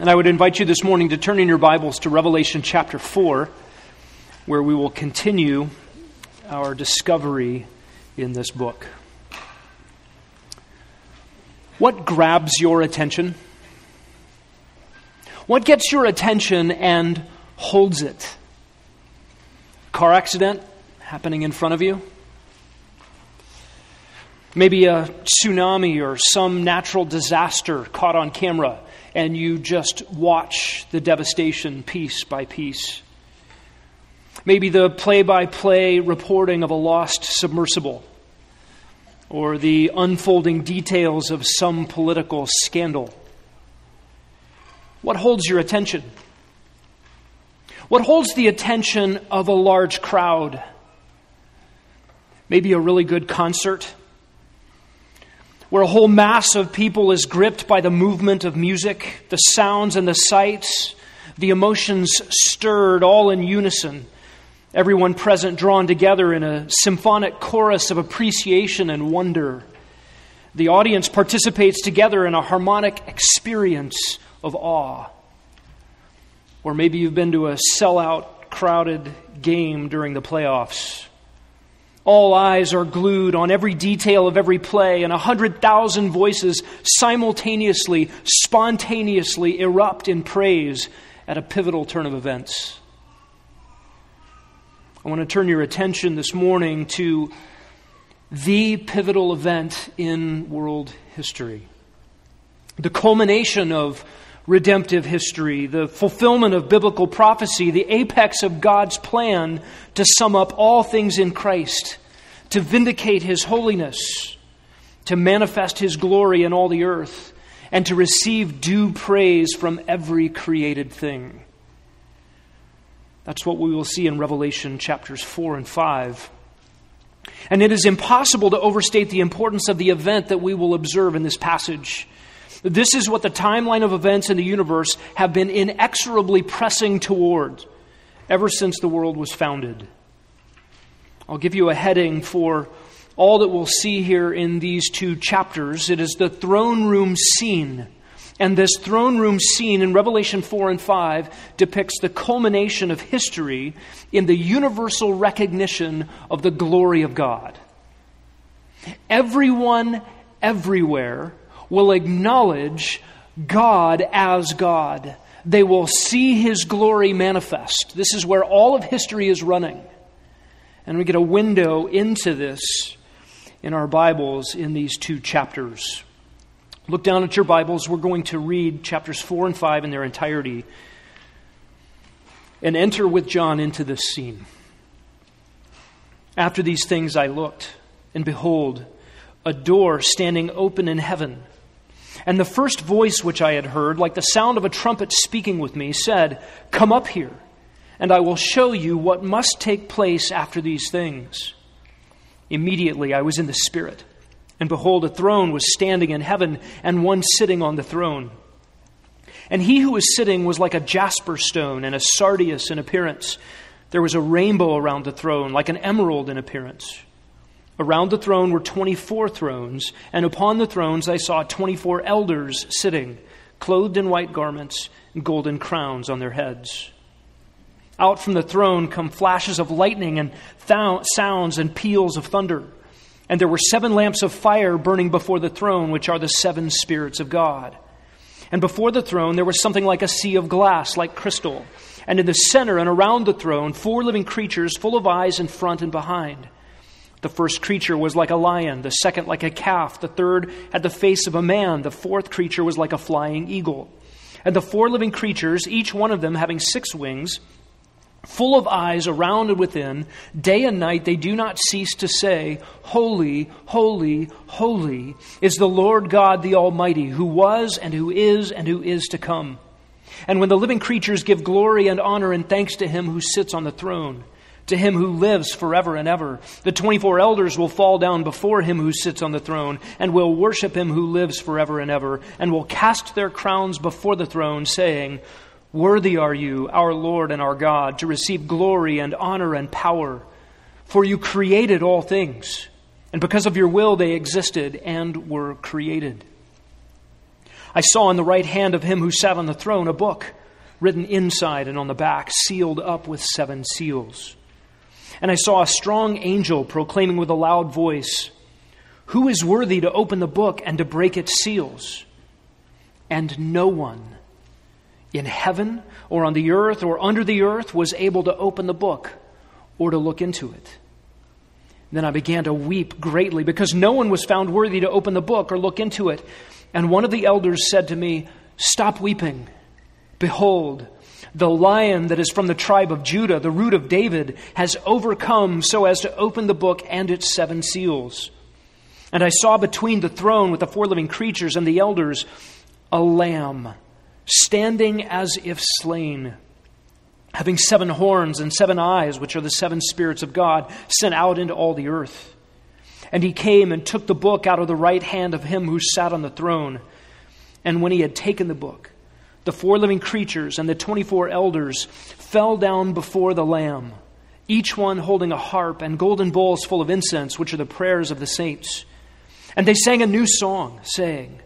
And I would invite you this morning to turn in your Bibles to Revelation chapter 4, where we will continue our discovery in this book. What grabs your attention? What gets your attention and holds it? Car accident happening in front of you? Maybe a tsunami or some natural disaster caught on camera, and you just watch the devastation piece by piece. Maybe the play by play reporting of a lost submersible, or the unfolding details of some political scandal. What holds your attention? What holds the attention of a large crowd? Maybe a really good concert where a whole mass of people is gripped by the movement of music, the sounds and the sights, the emotions stirred all in unison, everyone present drawn together in a symphonic chorus of appreciation and wonder. The audience participates together in a harmonic experience of awe. Or maybe you've been to a sellout, crowded game during the playoffs all eyes are glued on every detail of every play, and a hundred thousand voices simultaneously, spontaneously erupt in praise at a pivotal turn of events. I want to turn your attention this morning to the pivotal event in world history. The culmination of redemptive history, the fulfillment of biblical prophecy, the apex of God's plan to sum up all things in Christ, to vindicate his holiness, to manifest his glory in all the earth, and to receive due praise from every created thing. That's what we will see in Revelation chapters 4 and 5. And it is impossible to overstate the importance of the event that we will observe in this passage. This is what the timeline of events in the universe have been inexorably pressing toward ever since the world was founded. I'll give you a heading for all that we'll see here in these two chapters. It is the throne room scene. And this throne room scene in Revelation 4 and 5 depicts the culmination of history in the universal recognition of the glory of God. Everyone, everywhere, will acknowledge God as God. They will see His glory manifest. This is where all of history is running. And we get a window into this in our Bibles in these two chapters. Look down at your Bibles. We're going to read chapters 4 and 5 in their entirety and enter with John into this scene. After these things I looked, and behold, a door standing open in heaven. And the first voice which I had heard, like the sound of a trumpet speaking with me, said, Come up here, and I will show you what must take place after these things. Immediately I was in the Spirit, and behold, a throne was standing in heaven, and one sitting on the throne. And he who was sitting was like a jasper stone and a sardius in appearance. There was a rainbow around the throne, like an emerald in appearance. Around the throne were 24 thrones, and upon the thrones I saw 24 elders sitting, clothed in white garments and golden crowns on their heads. Out from the throne come flashes of lightning and th- sounds and peals of thunder. And there were seven lamps of fire burning before the throne, which are the seven spirits of God. And before the throne there was something like a sea of glass, like crystal. And in the center and around the throne, four living creatures full of eyes in front and behind. The first creature was like a lion, the second like a calf, the third had the face of a man, the fourth creature was like a flying eagle. And the four living creatures, each one of them having six wings, full of eyes around and within, day and night they do not cease to say, Holy, holy, holy is the Lord God the Almighty, who was and who is and who is to come. And when the living creatures give glory and honor and thanks to him who sits on the throne, to him who lives forever and ever. The 24 elders will fall down before him who sits on the throne and will worship him who lives forever and ever and will cast their crowns before the throne, saying, Worthy are you, our Lord and our God, to receive glory and honor and power, for you created all things, and because of your will they existed and were created. I saw in the right hand of him who sat on the throne a book written inside and on the back, sealed up with seven seals. And I saw a strong angel proclaiming with a loud voice, Who is worthy to open the book and to break its seals? And no one in heaven or on the earth or under the earth was able to open the book or to look into it. Then I began to weep greatly because no one was found worthy to open the book or look into it. And one of the elders said to me, Stop weeping. Behold, the lion that is from the tribe of Judah, the root of David, has overcome so as to open the book and its seven seals. And I saw between the throne with the four living creatures and the elders a lamb standing as if slain, having seven horns and seven eyes, which are the seven spirits of God, sent out into all the earth. And he came and took the book out of the right hand of him who sat on the throne. And when he had taken the book, the four living creatures and the 24 elders fell down before the Lamb, each one holding a harp and golden bowls full of incense, which are the prayers of the saints. And they sang a new song, saying,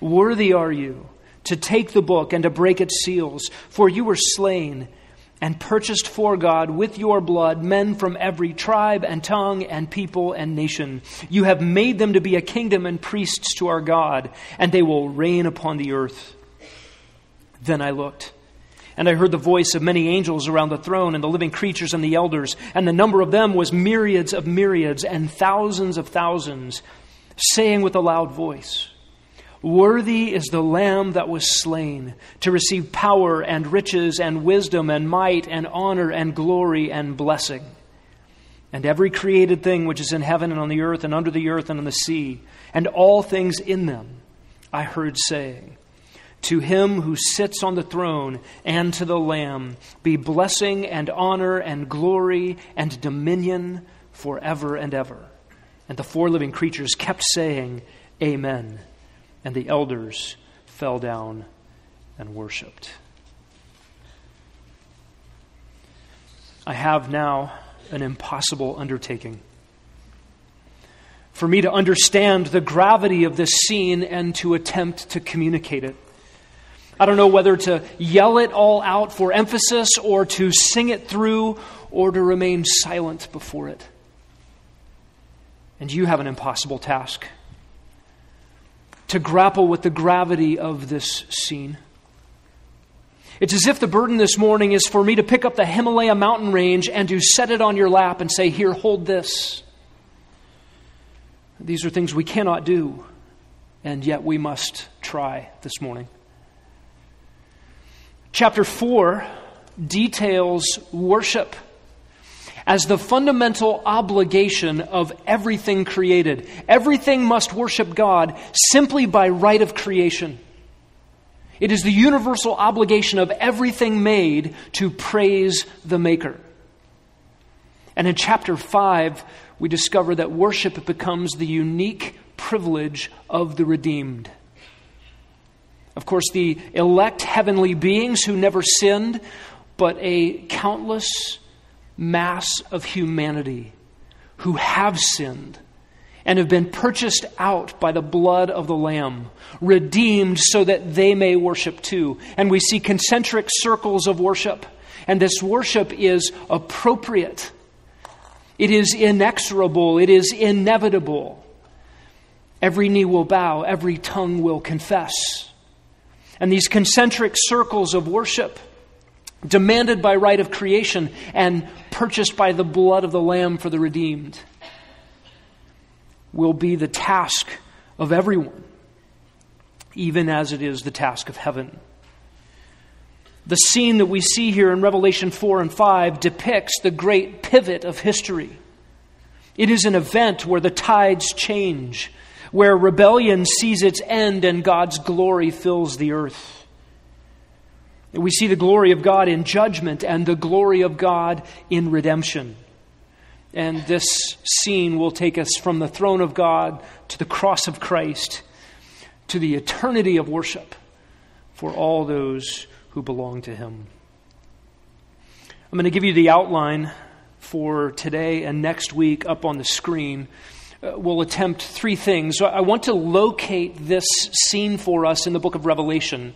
Worthy are you to take the book and to break its seals, for you were slain and purchased for God with your blood men from every tribe and tongue and people and nation. You have made them to be a kingdom and priests to our God, and they will reign upon the earth. Then I looked. And I heard the voice of many angels around the throne and the living creatures and the elders, and the number of them was myriads of myriads and thousands of thousands, saying with a loud voice, Worthy is the Lamb that was slain to receive power and riches and wisdom and might and honor and glory and blessing. And every created thing which is in heaven and on the earth and under the earth and on the sea, and all things in them, I heard saying, To him who sits on the throne and to the Lamb be blessing and honor and glory and dominion forever and ever. And the four living creatures kept saying, Amen. And the elders fell down and worshiped. I have now an impossible undertaking. For me to understand the gravity of this scene and to attempt to communicate it. I don't know whether to yell it all out for emphasis or to sing it through or to remain silent before it. And you have an impossible task to grapple with the gravity of this scene. It's as if the burden this morning is for me to pick up the Himalaya mountain range and to set it on your lap and say, Here, hold this. These are things we cannot do, and yet we must try this morning. Chapter 4 details worship as the fundamental obligation of everything created. Everything must worship God simply by right of creation. It is the universal obligation of everything made to praise the Maker. And in chapter 5, we discover that worship becomes the unique privilege of the redeemed. Of course, the elect heavenly beings who never sinned, but a countless mass of humanity who have sinned and have been purchased out by the blood of the Lamb, redeemed so that they may worship too. And we see concentric circles of worship, and this worship is appropriate, it is inexorable, it is inevitable. Every knee will bow, every tongue will confess. And these concentric circles of worship demanded by right of creation and purchased by the blood of the Lamb for the redeemed, will be the task of everyone, even as it is the task of heaven. The scene that we see here in Revelation 4 and 5 depicts the great pivot of history. It is an event where the tides change, where rebellion sees its end and God's glory fills the earth. We see the glory of God in judgment and the glory of God in redemption. And this scene will take us from the throne of God to the cross of Christ to the eternity of worship for all those who belong to Him. I'm going to give you the outline for today and next week up on the screen. Uh, will attempt three things. I want to locate this scene for us in the book of Revelation,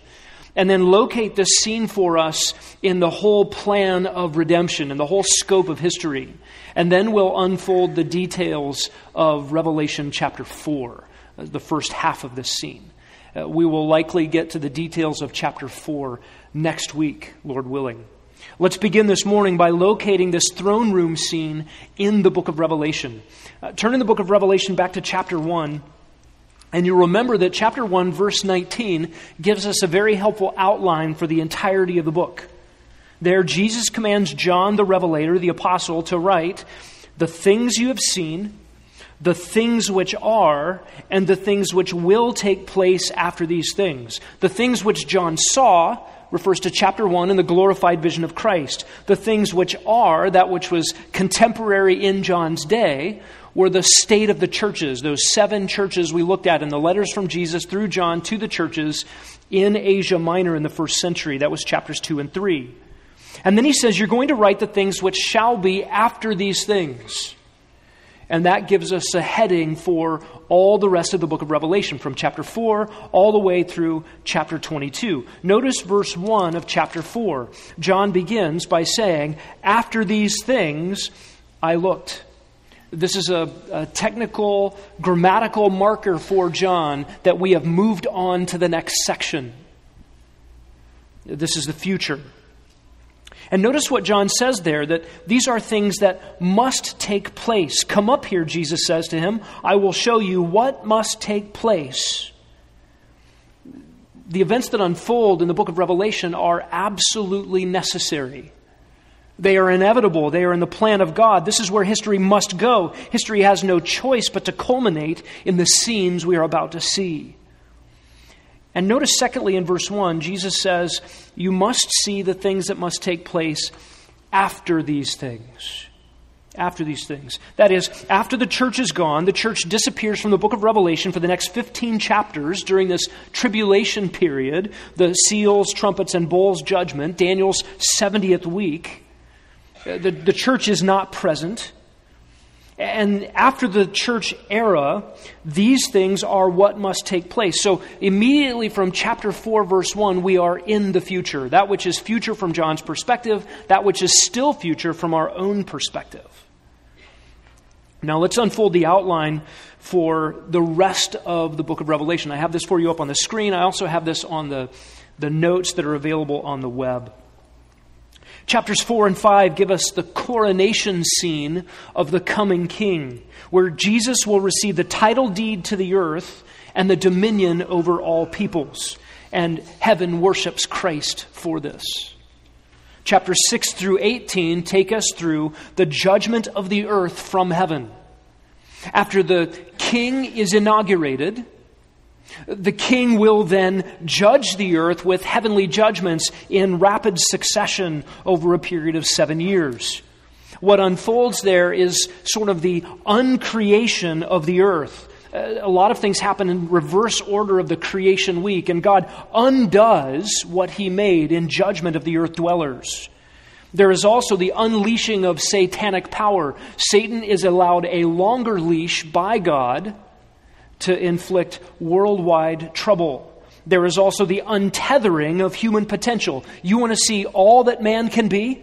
and then locate this scene for us in the whole plan of redemption and the whole scope of history. And then we'll unfold the details of Revelation chapter 4, uh, the first half of this scene. Uh, we will likely get to the details of chapter 4 next week, Lord willing. Let's begin this morning by locating this throne room scene in the book of Revelation. Uh, turn in the book of Revelation back to chapter 1. And you'll remember that chapter 1, verse 19, gives us a very helpful outline for the entirety of the book. There, Jesus commands John the Revelator, the apostle, to write, The things you have seen, the things which are, and the things which will take place after these things. The things which John saw refers to chapter 1 and the glorified vision of Christ. The things which are, that which was contemporary in John's day, were the state of the churches, those seven churches we looked at in the letters from Jesus through John to the churches in Asia Minor in the first century. That was chapters 2 and 3. And then he says, You're going to write the things which shall be after these things. And that gives us a heading for all the rest of the book of Revelation, from chapter 4 all the way through chapter 22. Notice verse 1 of chapter 4. John begins by saying, After these things I looked. This is a, a, technical, grammatical marker for John that we have moved on to the next section. This is the future. And notice what John says there that these are things that must take place. Come up here, Jesus says to him. I will show you what must take place. The events that unfold in the book of Revelation are absolutely necessary. They are inevitable. They are in the plan of God. This is where history must go. History has no choice but to culminate in the scenes we are about to see. And notice, secondly, in verse 1, Jesus says, You must see the things that must take place after these things. After these things. That is, after the church is gone, the church disappears from the book of Revelation for the next 15 chapters during this tribulation period, the seals, trumpets, and bowls judgment, Daniel's 70th week. Uh, the, the church is not present. And after the church era, these things are what must take place. So, immediately from chapter 4, verse 1, we are in the future. That which is future from John's perspective, that which is still future from our own perspective. Now, let's unfold the outline for the rest of the book of Revelation. I have this for you up on the screen. I also have this on the, the notes that are available on the web. Chapters 4 and 5 give us the coronation scene of the coming king, where Jesus will receive the title deed to the earth and the dominion over all peoples. And heaven worships Christ for this. Chapters 6 through 18 take us through the judgment of the earth from heaven. After the king is inaugurated, the king will then judge the earth with heavenly judgments in rapid succession over a period of seven years. What unfolds there is sort of the uncreation of the earth. Uh, a lot of things happen in reverse order of the creation week, and God undoes what he made in judgment of the earth dwellers. There is also the unleashing of satanic power. Satan is allowed a longer leash by God to inflict worldwide trouble. There is also the untethering of human potential. You want to see all that man can be?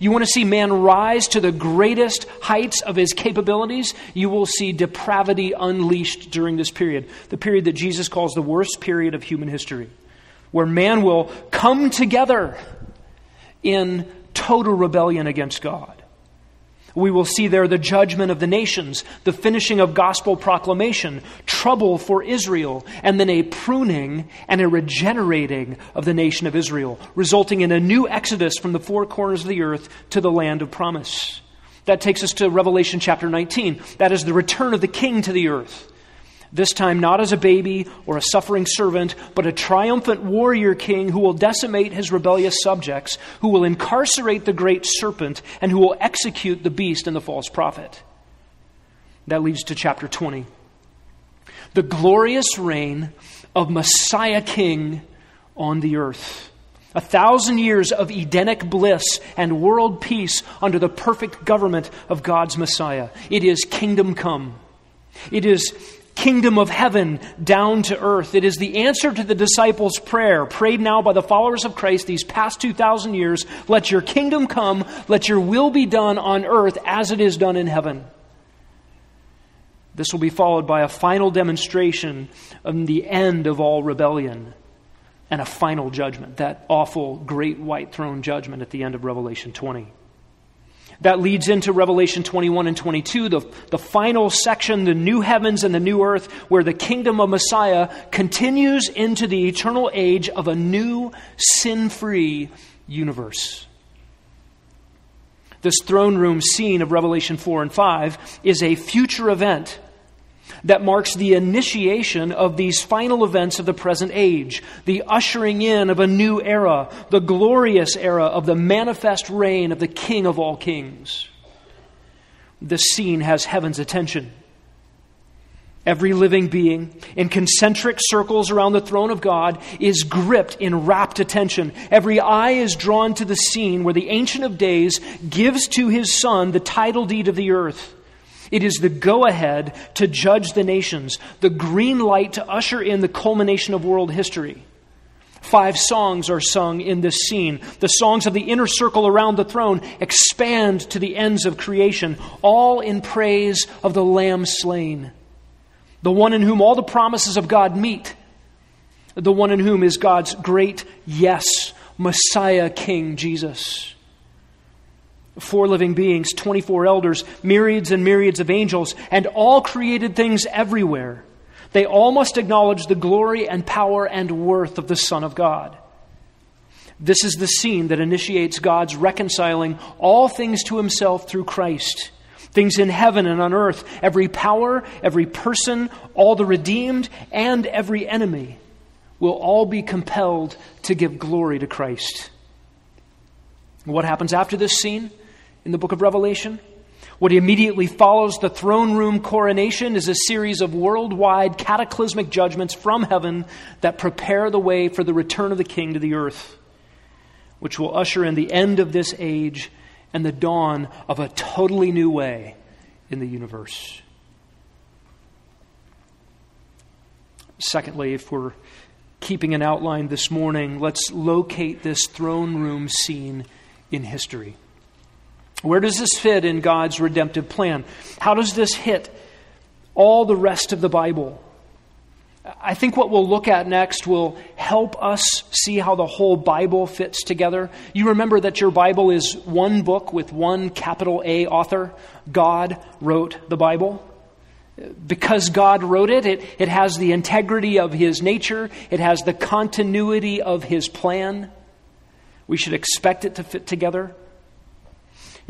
You want to see man rise to the greatest heights of his capabilities? You will see depravity unleashed during this period, the period that Jesus calls the worst period of human history, where man will come together in total rebellion against God. We will see there the judgment of the nations, the finishing of gospel proclamation, trouble for Israel, and then a pruning and a regenerating of the nation of Israel, resulting in a new exodus from the four corners of the earth to the land of promise. That takes us to Revelation chapter 19. That is the return of the king to the earth. This time, not as a baby or a suffering servant, but a triumphant warrior king who will decimate his rebellious subjects, who will incarcerate the great serpent, and who will execute the beast and the false prophet. That leads to chapter 20. The glorious reign of Messiah King on the earth. A thousand years of Edenic bliss and world peace under the perfect government of God's Messiah. It is kingdom come. It is kingdom of heaven down to earth. It is the answer to the disciples' prayer, prayed now by the followers of Christ these past 2,000 years. Let your kingdom come, let your will be done on earth as it is done in heaven. This will be followed by a final demonstration of the end of all rebellion and a final judgment, that awful great white throne judgment at the end of Revelation 20. That leads into Revelation 21 and 22, the, the final section, the new heavens and the new earth, where the kingdom of Messiah continues into the eternal age of a new, sin free universe. This throne room scene of Revelation 4 and 5 is a future event that marks the initiation of these final events of the present age, the ushering in of a new era, the glorious era of the manifest reign of the King of all kings. This scene has heaven's attention. Every living being in concentric circles around the throne of God is gripped in rapt attention. Every eye is drawn to the scene where the Ancient of Days gives to his Son the title deed of the earth it is the go ahead to judge the nations, the green light to usher in the culmination of world history. Five songs are sung in this scene. The songs of the inner circle around the throne expand to the ends of creation, all in praise of the Lamb slain, the one in whom all the promises of God meet, the one in whom is God's great yes, Messiah King Jesus four living beings, 24 elders, myriads and myriads of angels, and all created things everywhere. They all must acknowledge the glory and power and worth of the Son of God. This is the scene that initiates God's reconciling all things to himself through Christ. Things in heaven and on earth, every power, every person, all the redeemed, and every enemy will all be compelled to give glory to Christ. What happens after this scene? In the book of Revelation. What immediately follows the throne room coronation is a series of worldwide cataclysmic judgments from heaven that prepare the way for the return of the king to the earth, which will usher in the end of this age and the dawn of a totally new way in the universe. Secondly, if we're keeping an outline this morning, let's locate this throne room scene in history. Where does this fit in God's redemptive plan? How does this hit all the rest of the Bible? I think what we'll look at next will help us see how the whole Bible fits together. You remember that your Bible is one book with one capital A author. God wrote the Bible. Because God wrote it, it, it has the integrity of His nature, it has the continuity of His plan. We should expect it to fit together.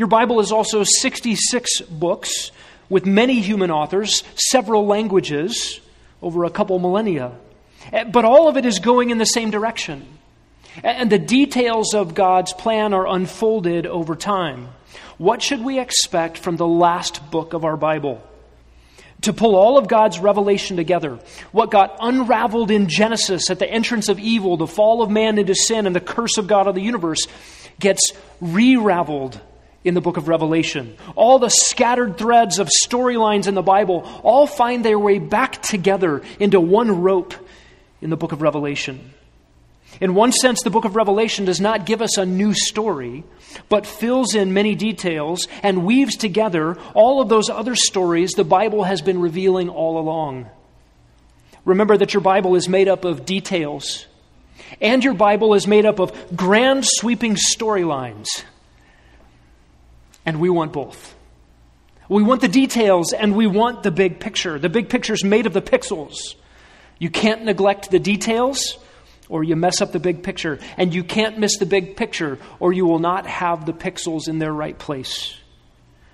Your Bible is also 66 books with many human authors, several languages, over a couple millennia. Eh, but all of it is going in the same direction. And the details of God's plan are unfolded over time. What should we expect from the last book of our Bible? To pull all of God's revelation together, what got unraveled in Genesis at the entrance of evil, the fall of man into sin, and the curse of God of the universe, gets re raveled in the book of Revelation. All the scattered threads of storylines in the Bible all find their way back together into one rope in the book of Revelation. In one sense, the book of Revelation does not give us a new story, but fills in many details and weaves together all of those other stories the Bible has been revealing all along. Remember that your Bible is made up of details, and your Bible is made up of grand sweeping storylines. And we want both. We want the details and we want the big picture. The big picture is made of the pixels. You can't neglect the details or you mess up the big picture. And you can't miss the big picture or you will not have the pixels in their right place.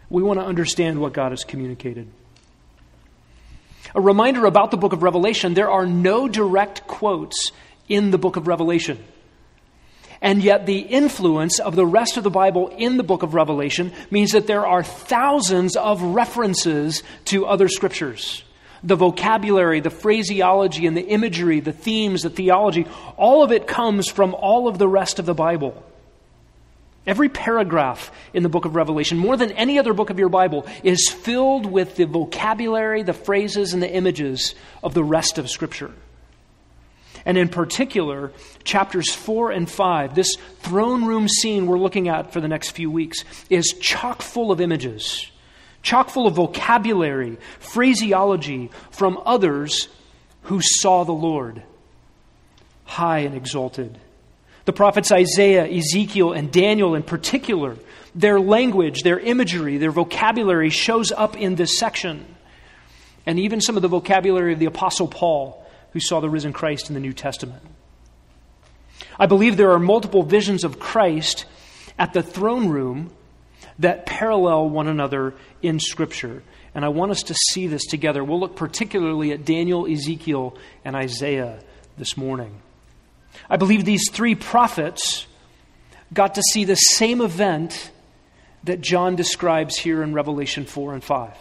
We want to understand what God has communicated. A reminder about the book of Revelation there are no direct quotes in the book of Revelation. And yet, the influence of the rest of the Bible in the book of Revelation means that there are thousands of references to other scriptures. The vocabulary, the phraseology, and the imagery, the themes, the theology, all of it comes from all of the rest of the Bible. Every paragraph in the book of Revelation, more than any other book of your Bible, is filled with the vocabulary, the phrases, and the images of the rest of Scripture. And in particular, chapters 4 and 5, this throne room scene we're looking at for the next few weeks, is chock full of images, chock full of vocabulary, phraseology from others who saw the Lord high and exalted the prophets Isaiah, Ezekiel, and Daniel in particular, their language, their imagery, their vocabulary shows up in this section. And even some of the vocabulary of the Apostle Paul, who saw the risen Christ in the New Testament. I believe there are multiple visions of Christ at the throne room that parallel one another in Scripture. And I want us to see this together. We'll look particularly at Daniel, Ezekiel, and Isaiah this morning. I believe these three prophets got to see the same event that John describes here in Revelation 4 and 5.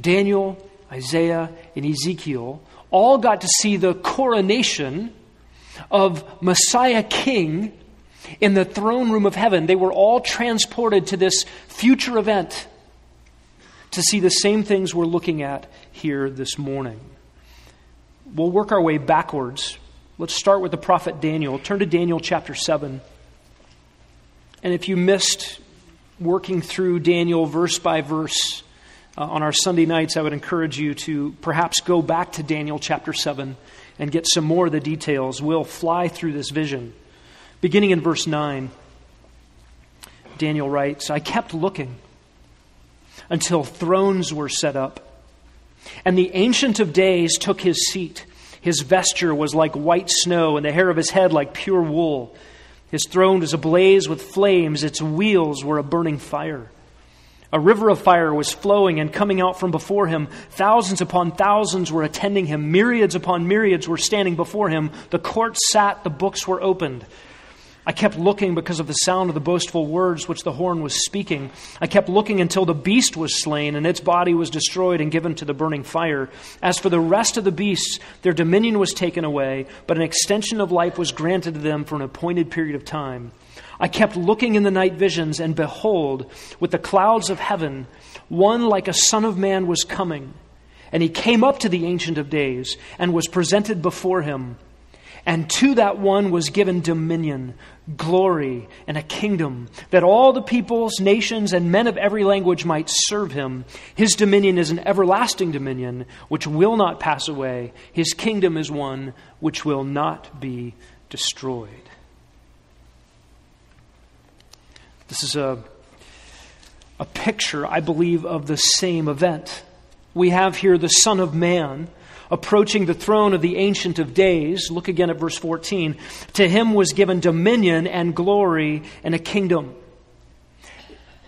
Daniel, Isaiah, and Ezekiel all got to see the coronation of Messiah King in the throne room of heaven. They were all transported to this future event to see the same things we're looking at here this morning. We'll work our way backwards Let's start with the prophet Daniel. Turn to Daniel chapter 7. And if you missed working through Daniel verse by verse uh, on our Sunday nights, I would encourage you to perhaps go back to Daniel chapter 7 and get some more of the details. We'll fly through this vision. Beginning in verse 9, Daniel writes I kept looking until thrones were set up, and the Ancient of Days took his seat. His vesture was like white snow, and the hair of his head like pure wool. His throne was ablaze with flames, its wheels were a burning fire. A river of fire was flowing and coming out from before him. Thousands upon thousands were attending him. Myriads upon myriads were standing before him. The court sat, the books were opened. I kept looking because of the sound of the boastful words which the horn was speaking. I kept looking until the beast was slain and its body was destroyed and given to the burning fire. As for the rest of the beasts, their dominion was taken away, but an extension of life was granted to them for an appointed period of time. I kept looking in the night visions, and behold, with the clouds of heaven, one like a son of man was coming. And he came up to the Ancient of Days and was presented before him. And to that one was given dominion, glory, and a kingdom, that all the peoples, nations, and men of every language might serve him. His dominion is an everlasting dominion which will not pass away. His kingdom is one which will not be destroyed. This is a, a picture, I believe, of the same event. We have here the Son of Man approaching the throne of the Ancient of Days. Look again at verse 14. To him was given dominion and glory and a kingdom.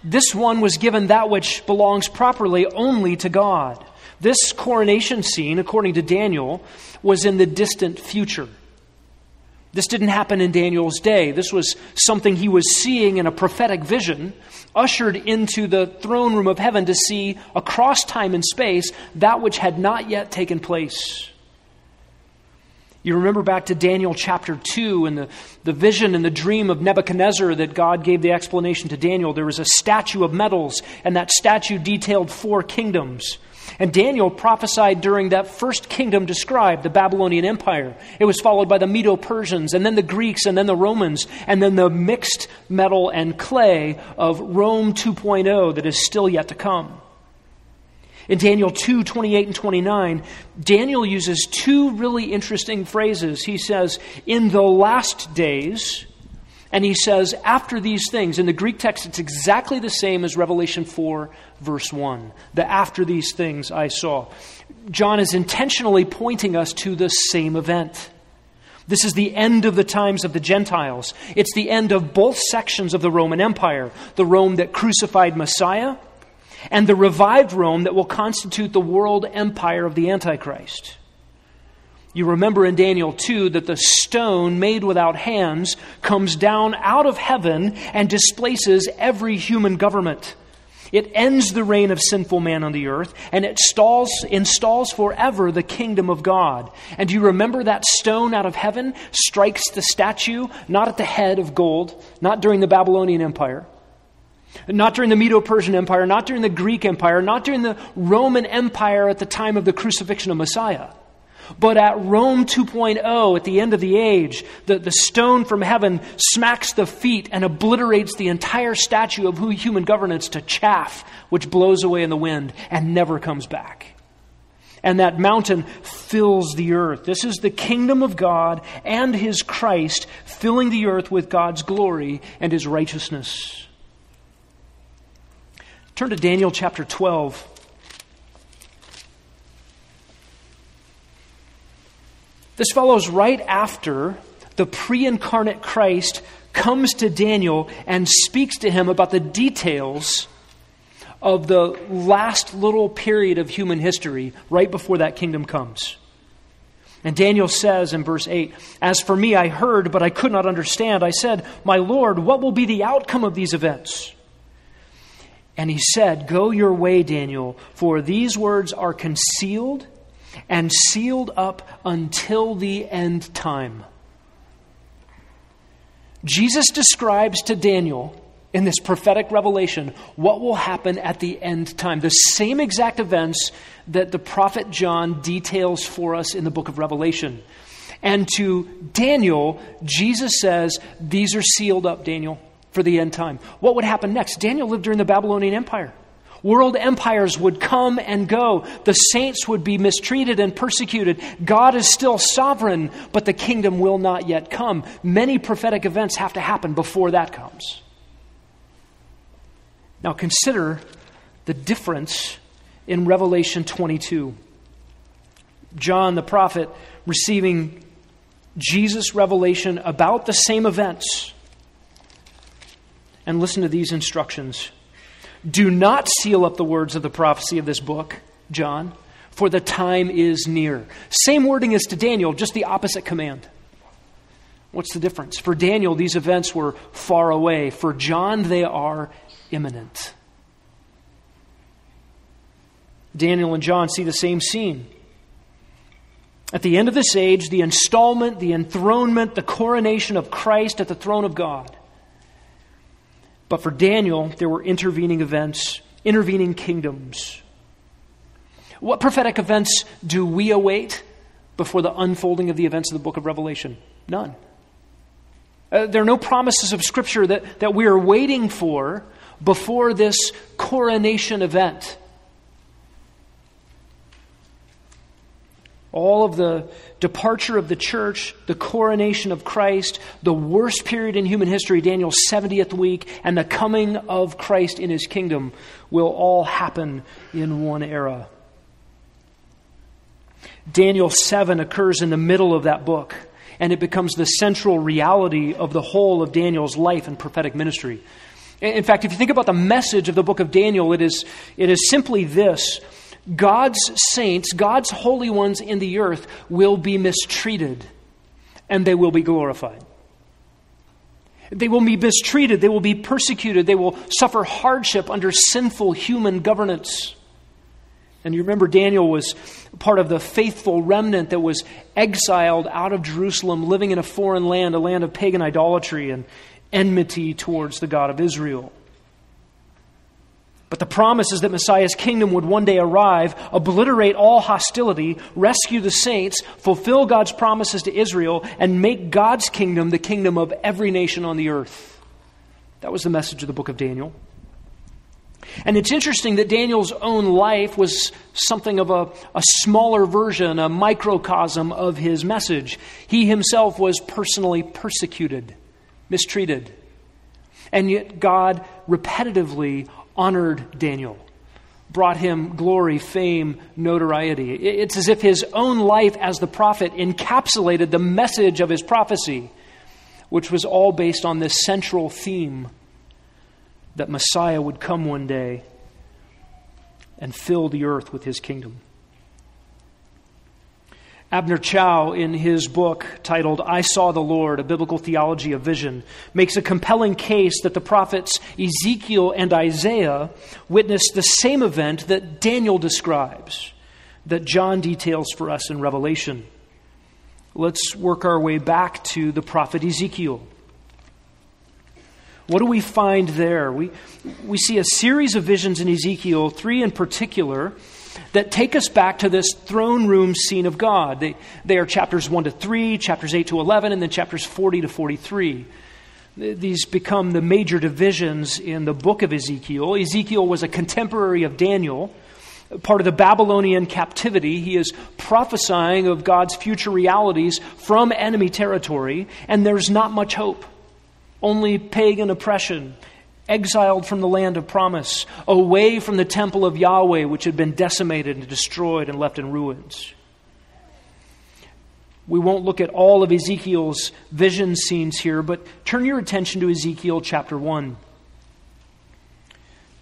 This one was given that which belongs properly only to God. This coronation scene, according to Daniel, was in the distant future. This didn't happen in Daniel's day. This was something he was seeing in a prophetic vision, ushered into the throne room of heaven to see across time and space that which had not yet taken place. You remember back to Daniel chapter 2 and the, the vision and the dream of Nebuchadnezzar that God gave the explanation to Daniel. There was a statue of metals, and that statue detailed four kingdoms. And Daniel prophesied during that first kingdom described, the Babylonian Empire. It was followed by the Medo Persians, and then the Greeks, and then the Romans, and then the mixed metal and clay of Rome 2.0 that is still yet to come. In Daniel 2 28 and 29, Daniel uses two really interesting phrases. He says, In the last days, and he says, after these things, in the Greek text, it's exactly the same as Revelation 4, verse 1. The after these things I saw. John is intentionally pointing us to the same event. This is the end of the times of the Gentiles. It's the end of both sections of the Roman Empire the Rome that crucified Messiah, and the revived Rome that will constitute the world empire of the Antichrist. You remember in Daniel 2 that the stone made without hands comes down out of heaven and displaces every human government. It ends the reign of sinful man on the earth, and it stalls, installs forever the kingdom of God. And do you remember that stone out of heaven strikes the statue, not at the head of gold, not during the Babylonian Empire, not during the Medo Persian Empire, not during the Greek Empire, not during the Roman Empire at the time of the crucifixion of Messiah. But at Rome 2.0, at the end of the age, the, the stone from heaven smacks the feet and obliterates the entire statue of human governance to chaff, which blows away in the wind and never comes back. And that mountain fills the earth. This is the kingdom of God and his Christ filling the earth with God's glory and his righteousness. Turn to Daniel chapter 12. This follows right after the pre incarnate Christ comes to Daniel and speaks to him about the details of the last little period of human history right before that kingdom comes. And Daniel says in verse 8, As for me, I heard, but I could not understand. I said, My Lord, what will be the outcome of these events? And he said, Go your way, Daniel, for these words are concealed and sealed up until the end time. Jesus describes to Daniel in this prophetic revelation what will happen at the end time. The same exact events that the prophet John details for us in the book of Revelation. And to Daniel, Jesus says, These are sealed up, Daniel, for the end time. What would happen next? Daniel lived during the Babylonian Empire. World empires would come and go. The saints would be mistreated and persecuted. God is still sovereign, but the kingdom will not yet come. Many prophetic events have to happen before that comes. Now consider the difference in Revelation 22. John the prophet receiving Jesus' revelation about the same events. And listen to these instructions. Do not seal up the words of the prophecy of this book, John, for the time is near. Same wording as to Daniel, just the opposite command. What's the difference? For Daniel, these events were far away. For John, they are imminent. Daniel and John see the same scene. At the end of this age, the installment, the enthronement, the coronation of Christ at the throne of God. But for Daniel, there were intervening events, intervening kingdoms. What prophetic events do we await before the unfolding of the events of the book of Revelation? None. Uh, there are no promises of Scripture that, that we are waiting for before this coronation event. All of the departure of the church, the coronation of Christ, the worst period in human history, Daniel's 70th week, and the coming of Christ in his kingdom will all happen in one era. Daniel 7 occurs in the middle of that book, and it becomes the central reality of the whole of Daniel's life and prophetic ministry. In fact, if you think about the message of the book of Daniel, it is, it is simply this God's saints, God's holy ones in the earth, will be mistreated and they will be glorified. They will be mistreated, they will be persecuted, they will suffer hardship under sinful human governance. And you remember Daniel was part of the faithful remnant that was exiled out of Jerusalem, living in a foreign land, a land of pagan idolatry and enmity towards the God of Israel. But the promises that Messiah's kingdom would one day arrive, obliterate all hostility, rescue the saints, fulfill God's promises to Israel, and make God's kingdom the kingdom of every nation on the earth. That was the message of the book of Daniel. And it's interesting that Daniel's own life was something of a, a smaller version, a microcosm of his message. He himself was personally persecuted, mistreated. And yet God repetitively honored Daniel, brought him glory, fame, notoriety. It's as if his own life as the prophet encapsulated the message of his prophecy, which was all based on this central theme that Messiah would come one day and fill the earth with his kingdom. Abner Chou, in his book titled I Saw the Lord, A Biblical Theology of Vision, makes a compelling case that the prophets Ezekiel and Isaiah witnessed the same event that Daniel describes, that John details for us in Revelation. Let's work our way back to the prophet Ezekiel. What do we find there? We, we see a series of visions in Ezekiel, three in particular that take us back to this throne room scene of God. They, they are chapters 1 to 3, chapters 8 to 11, and then chapters 40 to 43. These become the major divisions in the book of Ezekiel. Ezekiel was a contemporary of Daniel, part of the Babylonian captivity. He is prophesying of God's future realities from enemy territory, and there's not much hope. Only pagan oppression exiled from the land of promise, away from the temple of Yahweh, which had been decimated and destroyed and left in ruins. We won't look at all of Ezekiel's vision scenes here, but turn your attention to Ezekiel chapter 1.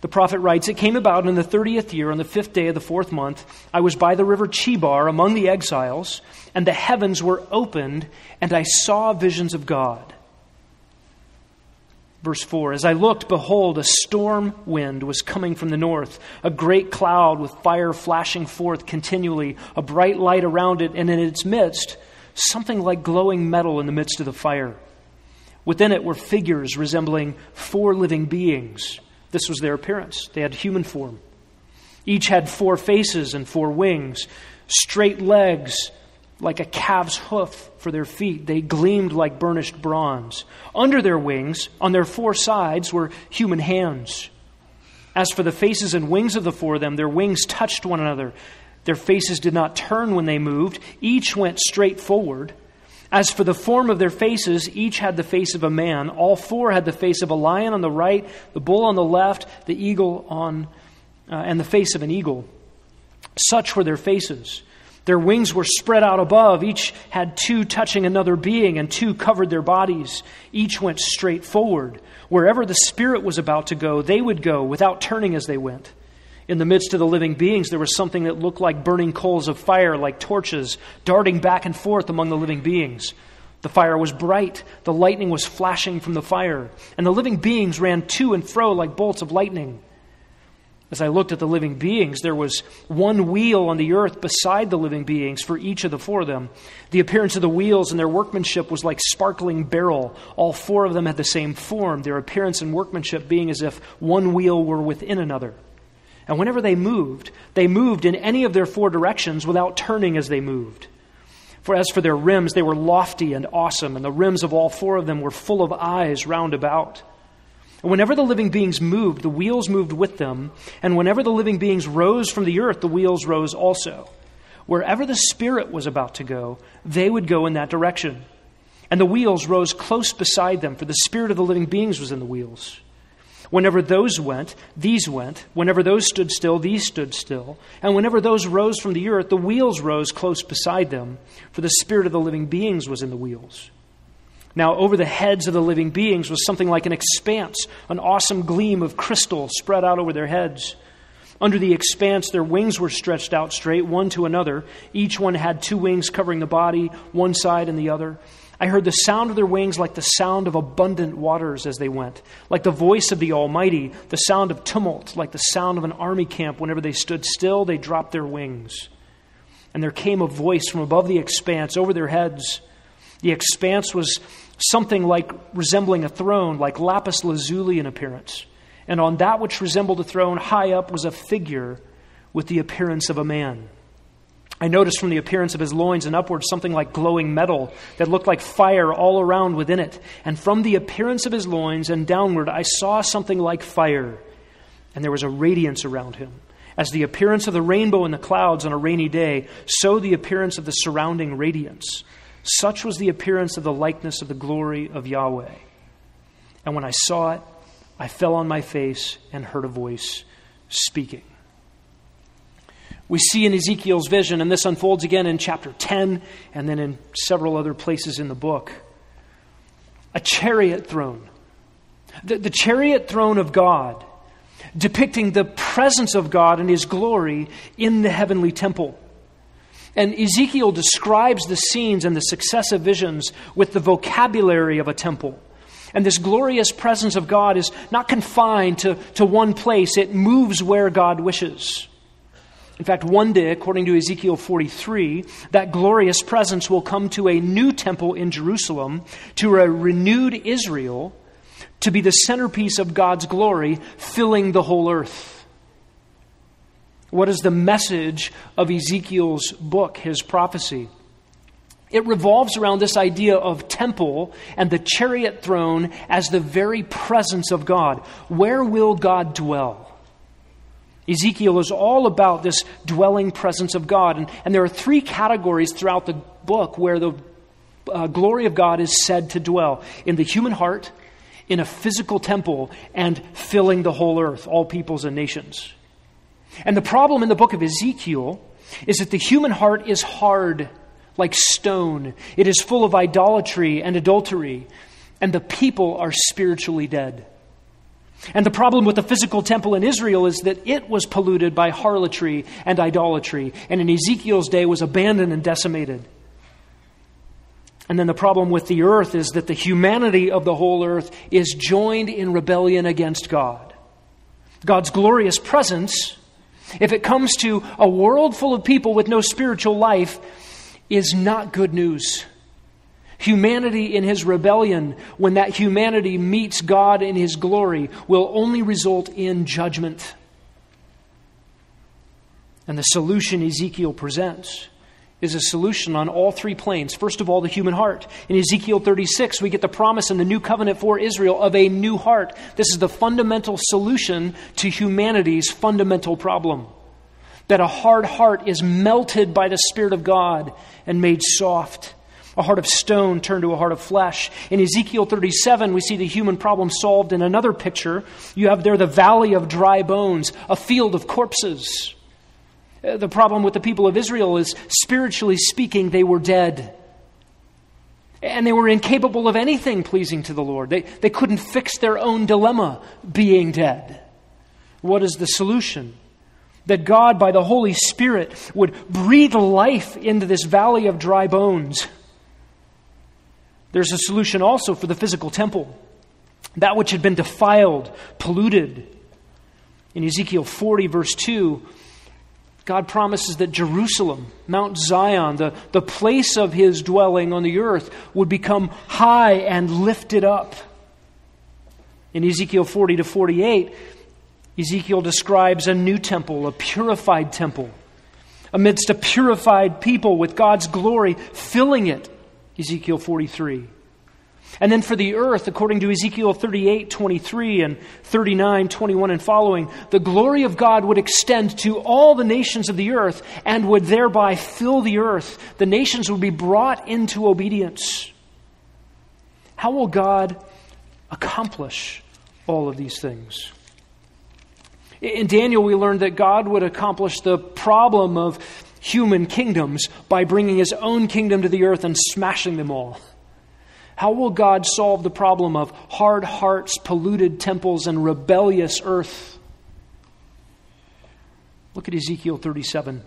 The prophet writes, It came about in the thirtieth year, on the fifth day of the fourth month, I was by the river Chebar among the exiles, and the heavens were opened, and I saw visions of God. Verse 4 As I looked, behold, a storm wind was coming from the north, a great cloud with fire flashing forth continually, a bright light around it, and in its midst, something like glowing metal in the midst of the fire. Within it were figures resembling four living beings. This was their appearance. They had human form. Each had four faces and four wings, straight legs like a calf's hoof for their feet. They gleamed like burnished bronze. Under their wings, on their four sides, were human hands. As for the faces and wings of the four of them, their wings touched one another. Their faces did not turn when they moved, each went straight forward. As for the form of their faces, each had the face of a man. All four had the face of a lion on the right, the bull on the left, the eagle on, uh, and the face of an eagle. Such were their faces. Their wings were spread out above. Each had two touching another being, and two covered their bodies. Each went straight forward. Wherever the Spirit was about to go, they would go without turning as they went. In the midst of the living beings, there was something that looked like burning coals of fire, like torches, darting back and forth among the living beings. The fire was bright, the lightning was flashing from the fire, and the living beings ran to and fro like bolts of lightning. As I looked at the living beings, there was one wheel on the earth beside the living beings for each of the four of them. The appearance of the wheels and their workmanship was like sparkling beryl. All four of them had the same form, their appearance and workmanship being as if one wheel were within another. And whenever they moved, they moved in any of their four directions without turning as they moved. For as for their rims, they were lofty and awesome, and the rims of all four of them were full of eyes round about. And whenever the living beings moved, the wheels moved with them. And whenever the living beings rose from the earth, the wheels rose also. Wherever the Spirit was about to go, they would go in that direction. And the wheels rose close beside them, for the Spirit of the living beings was in the wheels. Whenever those went, these went. Whenever those stood still, these stood still. And whenever those rose from the earth, the wheels rose close beside them, for the Spirit of the living beings was in the wheels. Now, over the heads of the living beings was something like an expanse, an awesome gleam of crystal spread out over their heads. Under the expanse, their wings were stretched out straight, one to another. Each one had two wings covering the body, one side and the other. I heard the sound of their wings like the sound of abundant waters as they went, like the voice of the Almighty, the sound of tumult, like the sound of an army camp. Whenever they stood still, they dropped their wings. And there came a voice from above the expanse over their heads. The expanse was something like resembling a throne, like lapis lazuli in appearance. And on that which resembled a throne, high up was a figure with the appearance of a man. I noticed from the appearance of his loins and upwards something like glowing metal that looked like fire all around within it. And from the appearance of his loins and downward, I saw something like fire, and there was a radiance around him. As the appearance of the rainbow in the clouds on a rainy day, so the appearance of the surrounding radiance. Such was the appearance of the likeness of the glory of Yahweh. And when I saw it, I fell on my face and heard a voice speaking. We see in Ezekiel's vision, and this unfolds again in chapter 10 and then in several other places in the book, a chariot throne. The, the chariot throne of God, depicting the presence of God and His glory in the heavenly temple. And Ezekiel describes the scenes and the successive visions with the vocabulary of a temple. And this glorious presence of God is not confined to, to one place, it moves where God wishes. In fact, one day, according to Ezekiel 43, that glorious presence will come to a new temple in Jerusalem, to a renewed Israel, to be the centerpiece of God's glory, filling the whole earth. What is the message of Ezekiel's book, his prophecy? It revolves around this idea of temple and the chariot throne as the very presence of God. Where will God dwell? Ezekiel is all about this dwelling presence of God. And, and there are three categories throughout the book where the uh, glory of God is said to dwell in the human heart, in a physical temple, and filling the whole earth, all peoples and nations. And the problem in the book of Ezekiel is that the human heart is hard like stone, it is full of idolatry and adultery, and the people are spiritually dead. And the problem with the physical temple in Israel is that it was polluted by harlotry and idolatry, and in Ezekiel's day was abandoned and decimated. And then the problem with the earth is that the humanity of the whole earth is joined in rebellion against God. God's glorious presence, if it comes to a world full of people with no spiritual life, is not good news humanity in his rebellion, when that humanity meets God in his glory, will only result in judgment. And the solution Ezekiel presents is a solution on all three planes. First of all, the human heart. In Ezekiel 36, we get the promise in the new covenant for Israel of a new heart. This is the fundamental solution to humanity's fundamental problem. That a hard heart is melted by the Spirit of God and made soft a heart of stone turned to a heart of flesh. In Ezekiel 37, we see the human problem solved in another picture. You have there the valley of dry bones, a field of corpses. Uh, the problem with the people of Israel is, spiritually speaking, they were dead. And they were incapable of anything pleasing to the Lord. They, they couldn't fix their own dilemma, being dead. What is the solution? That God, by the Holy Spirit, would breathe life into this valley of dry bones there's a solution also for the physical temple, that which had been defiled, polluted. In Ezekiel 40, verse 2, God promises that Jerusalem, Mount Zion, the, the place of his dwelling on the earth, would become high and lifted up. In Ezekiel 40 to 48, Ezekiel describes a new temple, a purified temple, amidst a purified people with God's glory filling it Ezekiel 43. And then for the earth, according to Ezekiel 38, 23, and 39, 21, and following, the glory of God would extend to all the nations of the earth and would thereby fill the earth. The nations would be brought into obedience. How will God accomplish all of these things? In Daniel, we learned that God would accomplish the problem of human kingdoms by bringing his own kingdom to the earth and smashing them all? How will God solve the problem of hard hearts, polluted temples, and rebellious earth? Look at Ezekiel 37,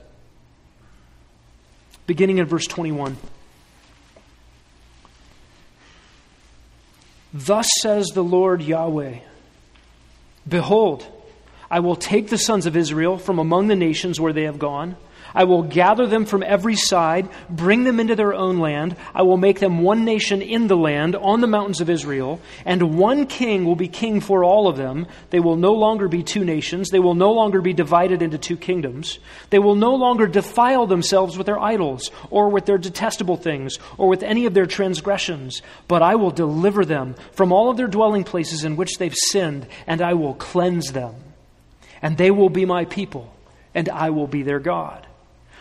beginning in verse 21. Thus says the Lord Yahweh Behold, I will take the sons of Israel from among the nations where they have gone I will gather them from every side, bring them into their own land. I will make them one nation in the land, on the mountains of Israel, and one king will be king for all of them. They will no longer be two nations. They will no longer be divided into two kingdoms. They will no longer defile themselves with their idols, or with their detestable things, or with any of their transgressions. But I will deliver them from all of their dwelling places in which they've sinned, and I will cleanse them. And they will be my people, and I will be their God.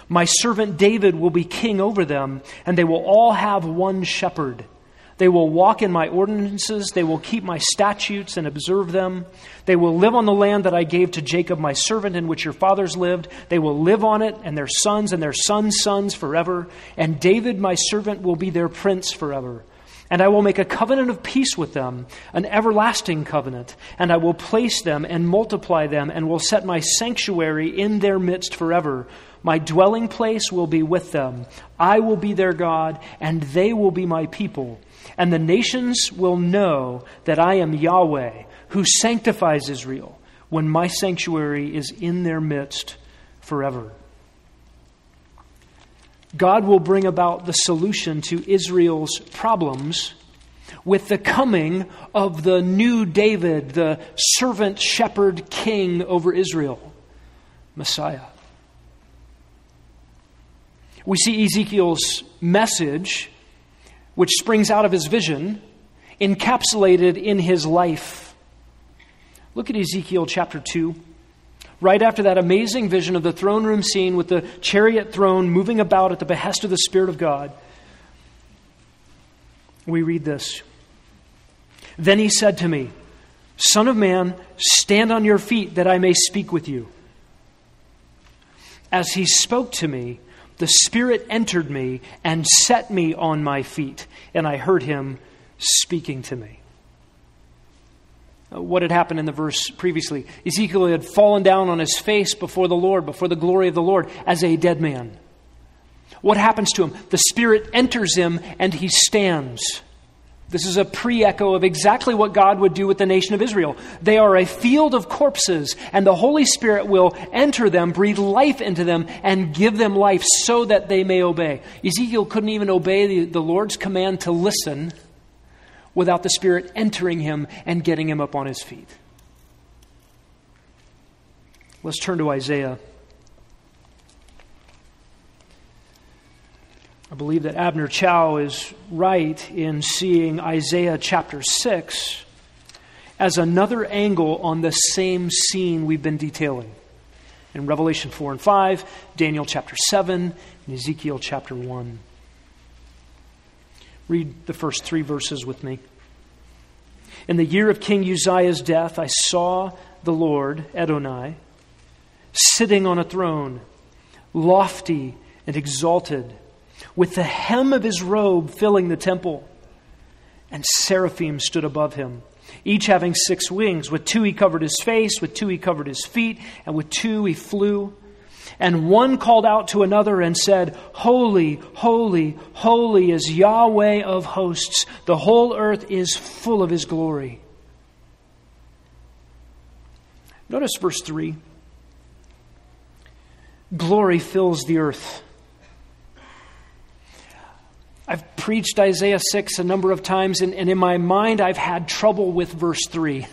My servant David will be king over them, and they will all have one shepherd. They will walk in my ordinances. They will keep my statutes and observe them. They will live on the land that I gave to Jacob, my servant, in which your fathers lived. They will live on it, and their sons and their sons' sons forever. And David, my servant, will be their prince forever. And I will make a covenant of peace with them, an everlasting covenant, and I will place them and multiply them, and will set my sanctuary in their midst forever. My dwelling place will be with them. I will be their God, and they will be my people. And the nations will know that I am Yahweh, who sanctifies Israel, when my sanctuary is in their midst forever. God will bring about the solution to Israel's problems with the coming of the new David, the servant shepherd king over Israel, Messiah. We see Ezekiel's message, which springs out of his vision, encapsulated in his life. Look at Ezekiel chapter 2 right after that amazing vision of the throne room scene with the chariot throne moving about at the behest of the Spirit of God, we read this. Then he said to me, Son of man, stand on your feet that I may speak with you. As he spoke to me, the Spirit entered me and set me on my feet, and I heard him speaking to me. Uh, what had happened in the verse previously. Ezekiel had fallen down on his face before the Lord, before the glory of the Lord, as a dead man. What happens to him? The Spirit enters him and he stands. This is a pre echo of exactly what God would do with the nation of Israel. They are a field of corpses, and the Holy Spirit will enter them, breathe life into them, and give them life so that they may obey. Ezekiel couldn't even obey the, the Lord's command to listen without the Spirit entering him and getting him up on his feet. Let's turn to Isaiah. I believe that Abner Chou is right in seeing Isaiah chapter 6 as another angle on the same scene we've been detailing in Revelation 4 and 5, Daniel chapter 7, and Ezekiel chapter 1. Read the first three verses with me. In the year of King Uzziah's death, I saw the Lord, Adonai, sitting on a throne, lofty and exalted, with the hem of his robe filling the temple. And seraphim stood above him, each having six wings. With two he covered his face, with two he covered his feet, and with two he flew. And one called out to another and said, Holy, holy, holy is Yahweh of hosts. The whole earth is full of his glory. Notice verse 3 Glory fills the earth. I've preached Isaiah 6 a number of times, and, and in my mind, I've had trouble with verse 3.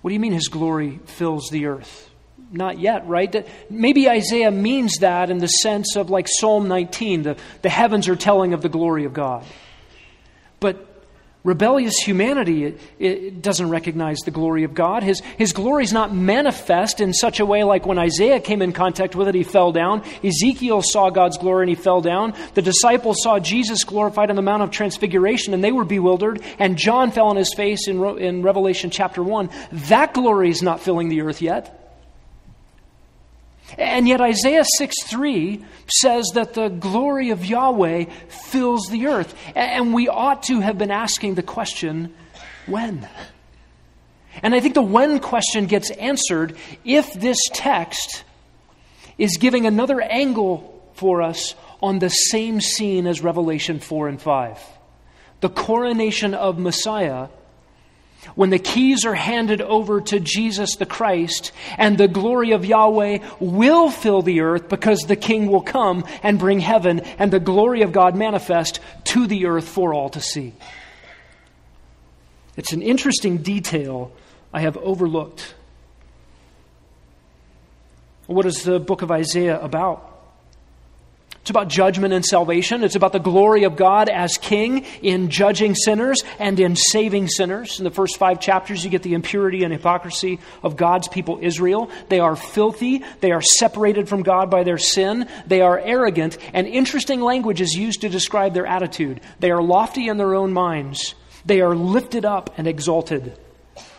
What do you mean his glory fills the earth? Not yet, right? Maybe Isaiah means that in the sense of like Psalm 19, the, the heavens are telling of the glory of God. But rebellious humanity it, it doesn't recognize the glory of God. His, his glory is not manifest in such a way like when Isaiah came in contact with it, he fell down. Ezekiel saw God's glory and he fell down. The disciples saw Jesus glorified on the Mount of Transfiguration and they were bewildered. And John fell on his face in, in Revelation chapter 1. That glory is not filling the earth yet. And yet Isaiah 6 3 says that the glory of Yahweh fills the earth. And we ought to have been asking the question, when? And I think the when question gets answered if this text is giving another angle for us on the same scene as Revelation 4 and 5. The coronation of Messiah when the keys are handed over to Jesus the Christ, and the glory of Yahweh will fill the earth because the King will come and bring heaven and the glory of God manifest to the earth for all to see. It's an interesting detail I have overlooked. What is the book of Isaiah about? It's about judgment and salvation. It's about the glory of God as king in judging sinners and in saving sinners. In the first five chapters, you get the impurity and hypocrisy of God's people, Israel. They are filthy. They are separated from God by their sin. They are arrogant. And interesting language is used to describe their attitude. They are lofty in their own minds. They are lifted up and exalted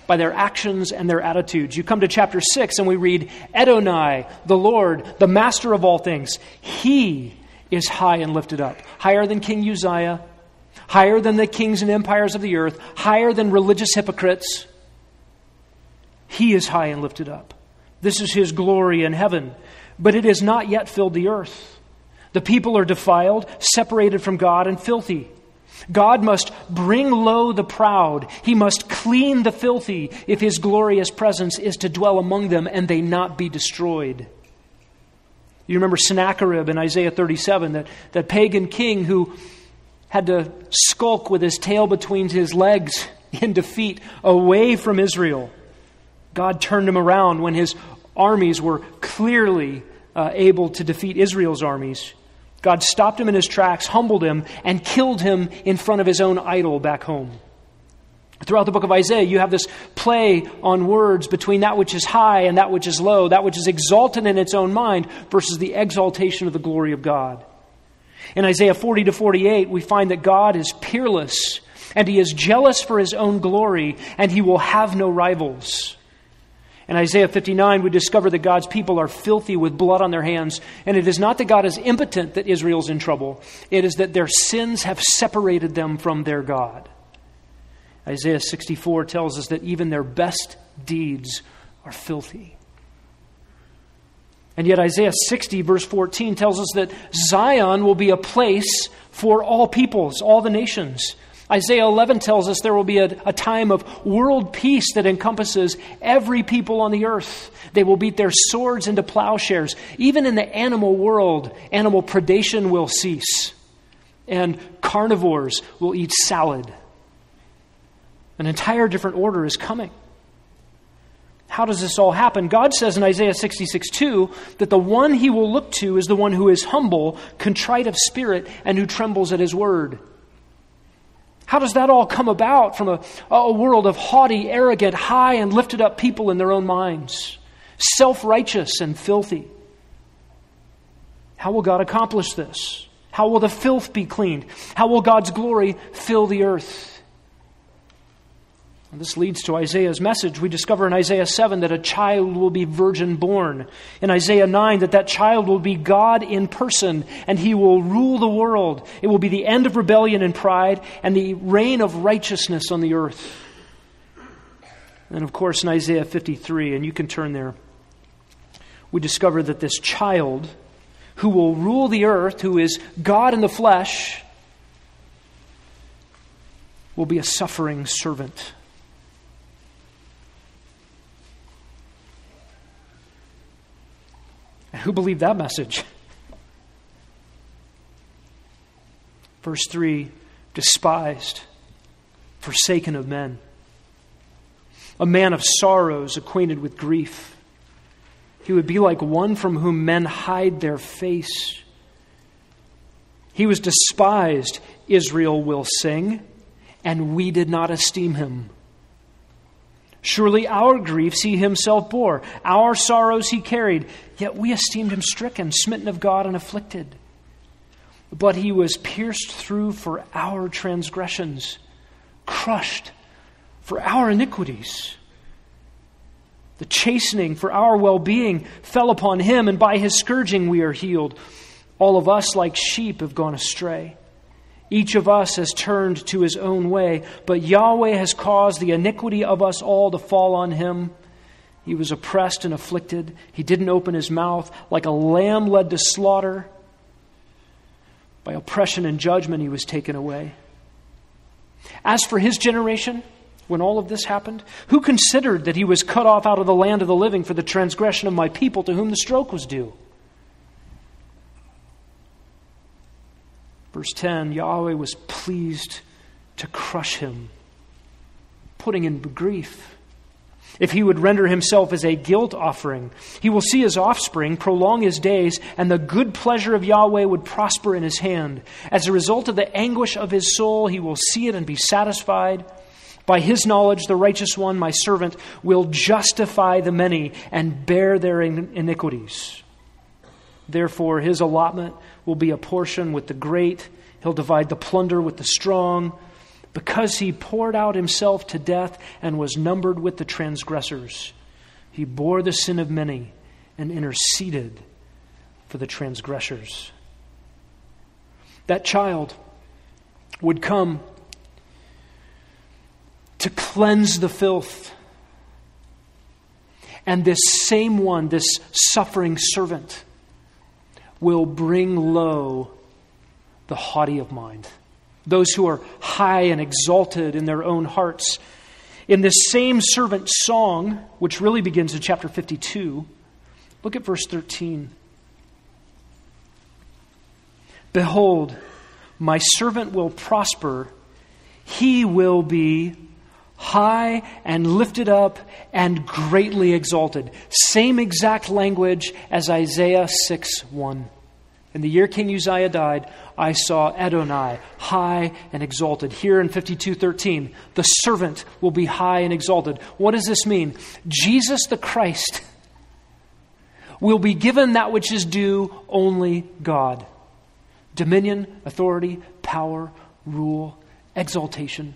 by their actions and their attitudes. You come to chapter 6 and we read, Adonai, the Lord, the master of all things. He is high and lifted up, higher than King Uzziah, higher than the kings and empires of the earth, higher than religious hypocrites. He is high and lifted up. This is his glory in heaven, but it has not yet filled the earth. The people are defiled, separated from God, and filthy. God must bring low the proud. He must clean the filthy if his glorious presence is to dwell among them and they not be destroyed. You remember Sennacherib in Isaiah 37, that, that pagan king who had to skulk with his tail between his legs in defeat away from Israel. God turned him around when his armies were clearly uh, able to defeat Israel's armies. God stopped him in his tracks, humbled him, and killed him in front of his own idol back home. Throughout the book of Isaiah, you have this play on words between that which is high and that which is low, that which is exalted in its own mind versus the exaltation of the glory of God. In Isaiah 40 to 48, we find that God is peerless and he is jealous for his own glory and he will have no rivals. In Isaiah 59, we discover that God's people are filthy with blood on their hands. And it is not that God is impotent that Israel's in trouble, it is that their sins have separated them from their God. Isaiah 64 tells us that even their best deeds are filthy. And yet, Isaiah 60, verse 14, tells us that Zion will be a place for all peoples, all the nations. Isaiah 11 tells us there will be a, a, time of world peace that encompasses every people on the earth. They will beat their swords into plowshares. Even in the animal world, animal predation will cease, and carnivores will eat salad. An entire different order is coming. How does this all happen? God says in Isaiah 66 2 that the one he will look to is the one who is humble, contrite of spirit, and who trembles at his word. How does that all come about from a, a world of haughty, arrogant, high, and lifted up people in their own minds, self righteous and filthy? How will God accomplish this? How will the filth be cleaned? How will God's glory fill the earth? This leads to Isaiah's message. We discover in Isaiah 7 that a child will be virgin born. In Isaiah 9, that that child will be God in person and he will rule the world. It will be the end of rebellion and pride and the reign of righteousness on the earth. And of course, in Isaiah 53, and you can turn there, we discover that this child who will rule the earth, who is God in the flesh, will be a suffering servant. And who believed that message? Verse 3 despised, forsaken of men, a man of sorrows, acquainted with grief. He would be like one from whom men hide their face. He was despised, Israel will sing, and we did not esteem him. Surely our griefs he himself bore, our sorrows he carried, yet we esteemed him stricken, smitten of God, and afflicted. But he was pierced through for our transgressions, crushed for our iniquities. The chastening for our well being fell upon him, and by his scourging we are healed. All of us, like sheep, have gone astray. Each of us has turned to his own way, but Yahweh has caused the iniquity of us all to fall on him. He was oppressed and afflicted. He didn't open his mouth. Like a lamb led to slaughter, by oppression and judgment, he was taken away. As for his generation, when all of this happened, who considered that he was cut off out of the land of the living for the transgression of my people to whom the stroke was due? Verse 10 Yahweh was pleased to crush him, putting in grief. If he would render himself as a guilt offering, he will see his offspring prolong his days, and the good pleasure of Yahweh would prosper in his hand. As a result of the anguish of his soul, he will see it and be satisfied. By his knowledge, the righteous one, my servant, will justify the many and bear their iniquities. Therefore, his allotment will be a portion with the great. He'll divide the plunder with the strong. Because he poured out himself to death and was numbered with the transgressors, he bore the sin of many and interceded for the transgressors. That child would come to cleanse the filth. And this same one, this suffering servant, will bring low the haughty of mind, those who are high and exalted in their own hearts. In this same servant song, which really begins in chapter 52, look at verse 13. Behold, my servant will prosper, he will be high and lifted up and greatly exalted. Same exact language as Isaiah 6 1. In the year King Uzziah died, I saw Adonai high and exalted. Here in 52:13, the servant will be high and exalted. What does this mean? Jesus the Christ will be given that which is due only God. Dominion, authority, power, rule, exaltation.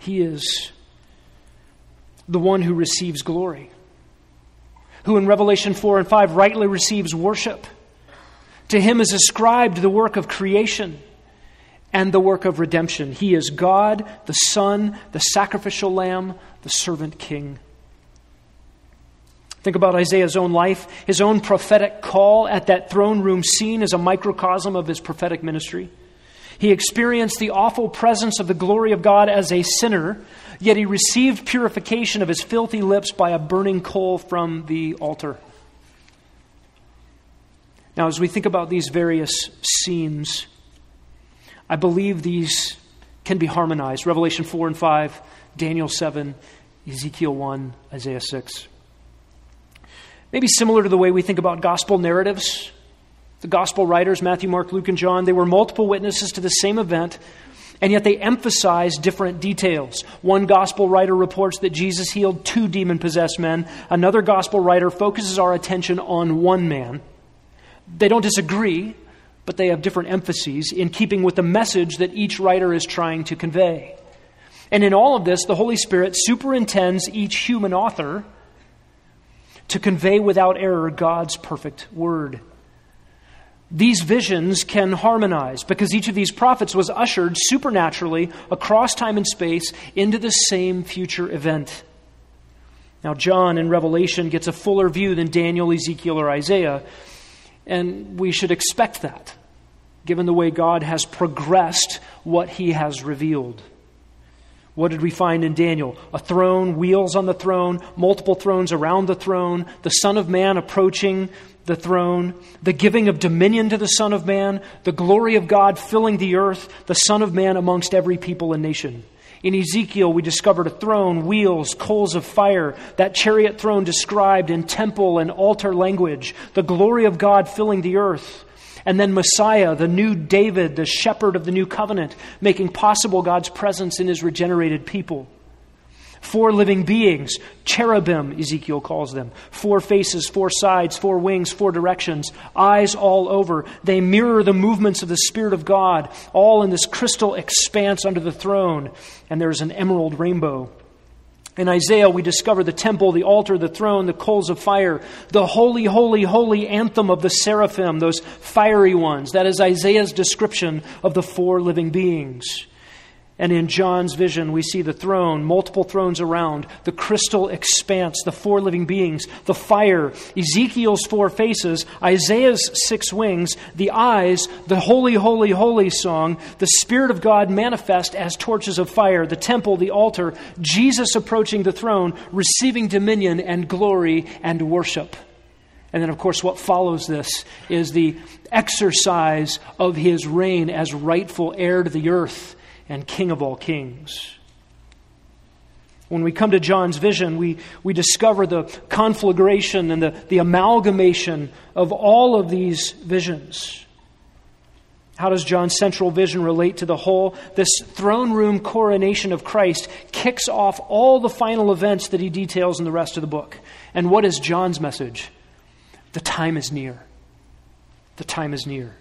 He is the one who receives glory, who in Revelation 4 and 5 rightly receives worship. To him is ascribed the work of creation and the work of redemption. He is God, the Son, the sacrificial lamb, the servant king. Think about Isaiah's own life. His own prophetic call at that throne room scene is a microcosm of his prophetic ministry. He experienced the awful presence of the glory of God as a sinner, yet he received purification of his filthy lips by a burning coal from the altar. Now, as we think about these various scenes, I believe these can be harmonized Revelation 4 and 5, Daniel 7, Ezekiel 1, Isaiah 6. Maybe similar to the way we think about gospel narratives the gospel writers, Matthew, Mark, Luke, and John, they were multiple witnesses to the same event, and yet they emphasize different details. One gospel writer reports that Jesus healed two demon possessed men, another gospel writer focuses our attention on one man. They don't disagree, but they have different emphases in keeping with the message that each writer is trying to convey. And in all of this, the Holy Spirit superintends each human author to convey without error God's perfect word these visions can harmonize because each of these prophets was ushered supernaturally across time and space into the same future event. Now, John in Revelation gets a fuller view than Daniel, Ezekiel, or Isaiah, and we should expect that, given the way God has progressed what he has revealed. What did we find in Daniel? A throne, wheels on the throne, multiple thrones around the throne, the Son of Man approaching the throne, the giving of dominion to the Son of Man, the glory of God filling the earth, the Son of Man amongst every people and nation. In Ezekiel, we discovered a throne, wheels, coals of fire, that chariot throne described in temple and altar language, the glory of God filling the earth. And then Messiah, the new David, the shepherd of the new covenant, making possible God's presence in his regenerated people. Four living beings, cherubim, Ezekiel calls them. Four faces, four sides, four wings, four directions, eyes all over. They mirror the movements of the Spirit of God, all in this crystal expanse under the throne. And there's an emerald rainbow. In Isaiah, we discover the temple, the altar, the throne, the coals of fire, the holy, holy, holy anthem of the seraphim, those fiery ones. That is Isaiah's description of the four living beings. And in John's vision, we see the throne, multiple thrones around, the crystal expanse, the four living beings, the fire, Ezekiel's four faces, Isaiah's six wings, the eyes, the holy, holy, holy song, the Spirit of God manifest as torches of fire, the temple, the altar, Jesus approaching the throne, receiving dominion and glory and worship. And then, of course, what follows this is the exercise of his reign as rightful heir to the earth and King of all kings. When we come to John's vision, we, we discover the conflagration and the, the amalgamation of all of these visions. How does John's central vision relate to the whole? This throne room coronation of Christ kicks off all the final events that he details in the rest of the book. And what is John's message? The time is near. The time is near.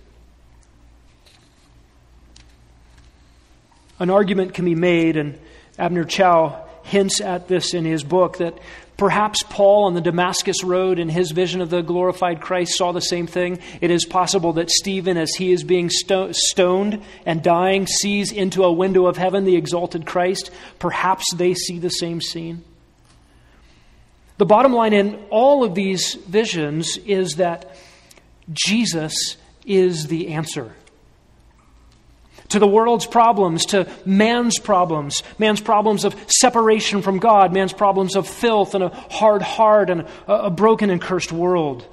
An argument can be made, and Abner Chou hints at this in his book, that Perhaps Paul on the Damascus Road in his vision of the glorified Christ saw the same thing. It is possible that Stephen, as he is being sto- stoned and dying, sees into a window of heaven the exalted Christ. Perhaps they see the same scene. The bottom line in all of these visions is that Jesus is the answer to the world's problems, to man's problems, man's problems of separation from God, man's problems of filth and a hard heart and a, a broken and cursed world.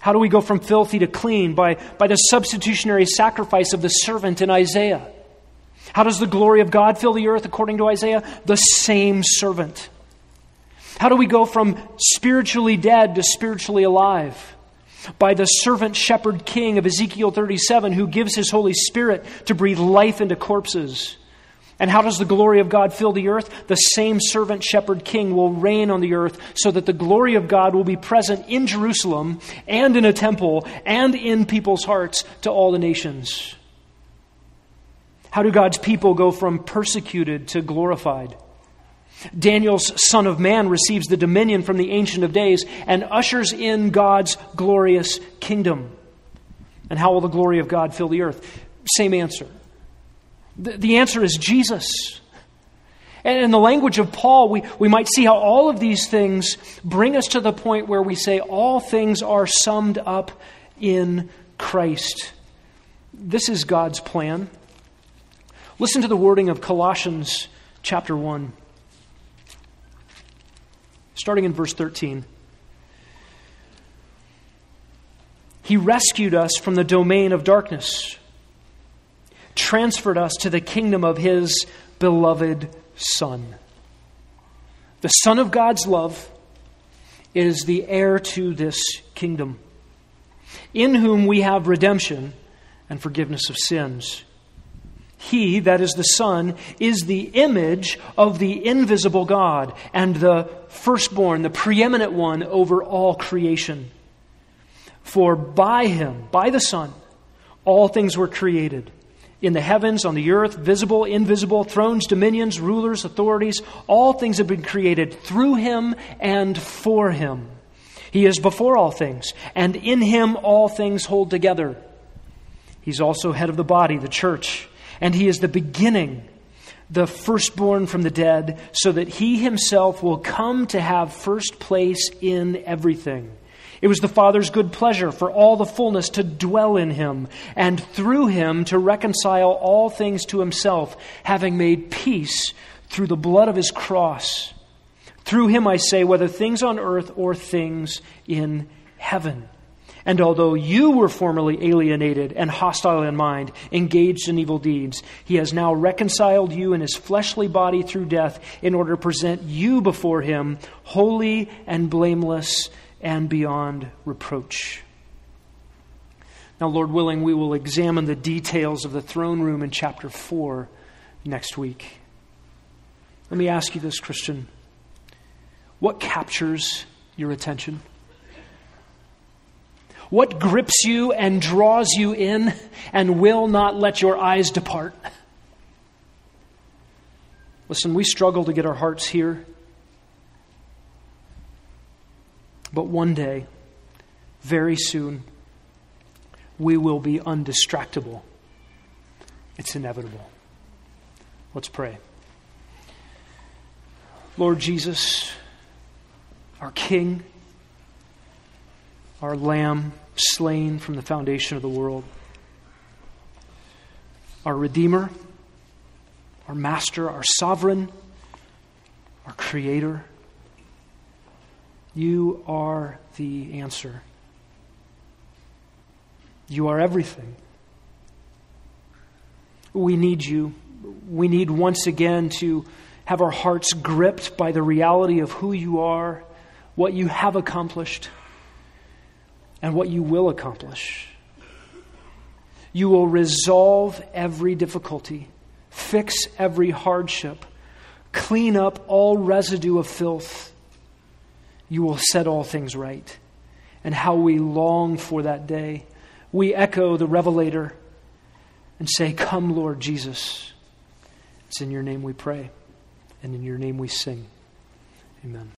How do we go from filthy to clean? By, by the substitutionary sacrifice of the servant in Isaiah. How does the glory of God fill the earth according to Isaiah? The same servant. How do we go from spiritually dead to spiritually alive? By the servant shepherd king of Ezekiel 37 who gives his Holy Spirit to breathe life into corpses. And how does the glory of God fill the earth? The same servant shepherd king will reign on the earth so that the glory of God will be present in Jerusalem and in a temple and in people's hearts to all the nations. How do God's people go from persecuted to glorified? Daniel's Son of Man receives the dominion from the Ancient of Days and ushers in God's glorious kingdom. And how will the glory of God fill the earth? Same answer. The, answer is Jesus. And in the language of Paul, we, we might see how all of these things bring us to the point where we say all things are summed up in Christ. This is God's plan. Listen to the wording of Colossians chapter 1 starting in verse 13. He rescued us from the domain of darkness, transferred us to the kingdom of His beloved Son. The Son of God's love is the heir to this kingdom, in whom we have redemption and forgiveness of sins. He, that is the Son, is the image of the invisible God and the firstborn, the preeminent one over all creation. For by him, by the Son, all things were created. In the heavens, on the earth, visible, invisible, thrones, dominions, rulers, authorities, all things have been created through him and for him. He is before all things, and in him all things hold together. He's also head of the body, the church and he is the beginning, the firstborn from the dead, so that he himself will come to have first place in everything. It was the Father's good pleasure for all the fullness to dwell in him, and through him to reconcile all things to himself, having made peace through the blood of his cross. Through him, I say, whether things on earth or things in heaven. And although you were formerly alienated and hostile in mind, engaged in evil deeds, he has now reconciled you in his fleshly body through death in order to present you before him holy and blameless and beyond reproach. Now, Lord willing, we will examine the details of the throne room in chapter 4 next week. Let me ask you this, Christian. What captures your attention? What grips you and draws you in and will not let your eyes depart? Listen, we struggle to get our hearts here. But one day, very soon, we will be undistractable. It's inevitable. Let's pray. Lord Jesus, our King, our Lamb slain from the foundation of the world, our Redeemer, our Master, our Sovereign, our Creator. You are the answer. You are everything. We need you. We need once again to have our hearts gripped by the reality of who you are, what you have accomplished and what you will accomplish. You will resolve every difficulty, fix every hardship, clean up all residue of filth. You will set all things right. And how we long for that day. We echo the Revelator and say, Come, Lord Jesus. It's in your name we pray, and in your name we sing. Amen.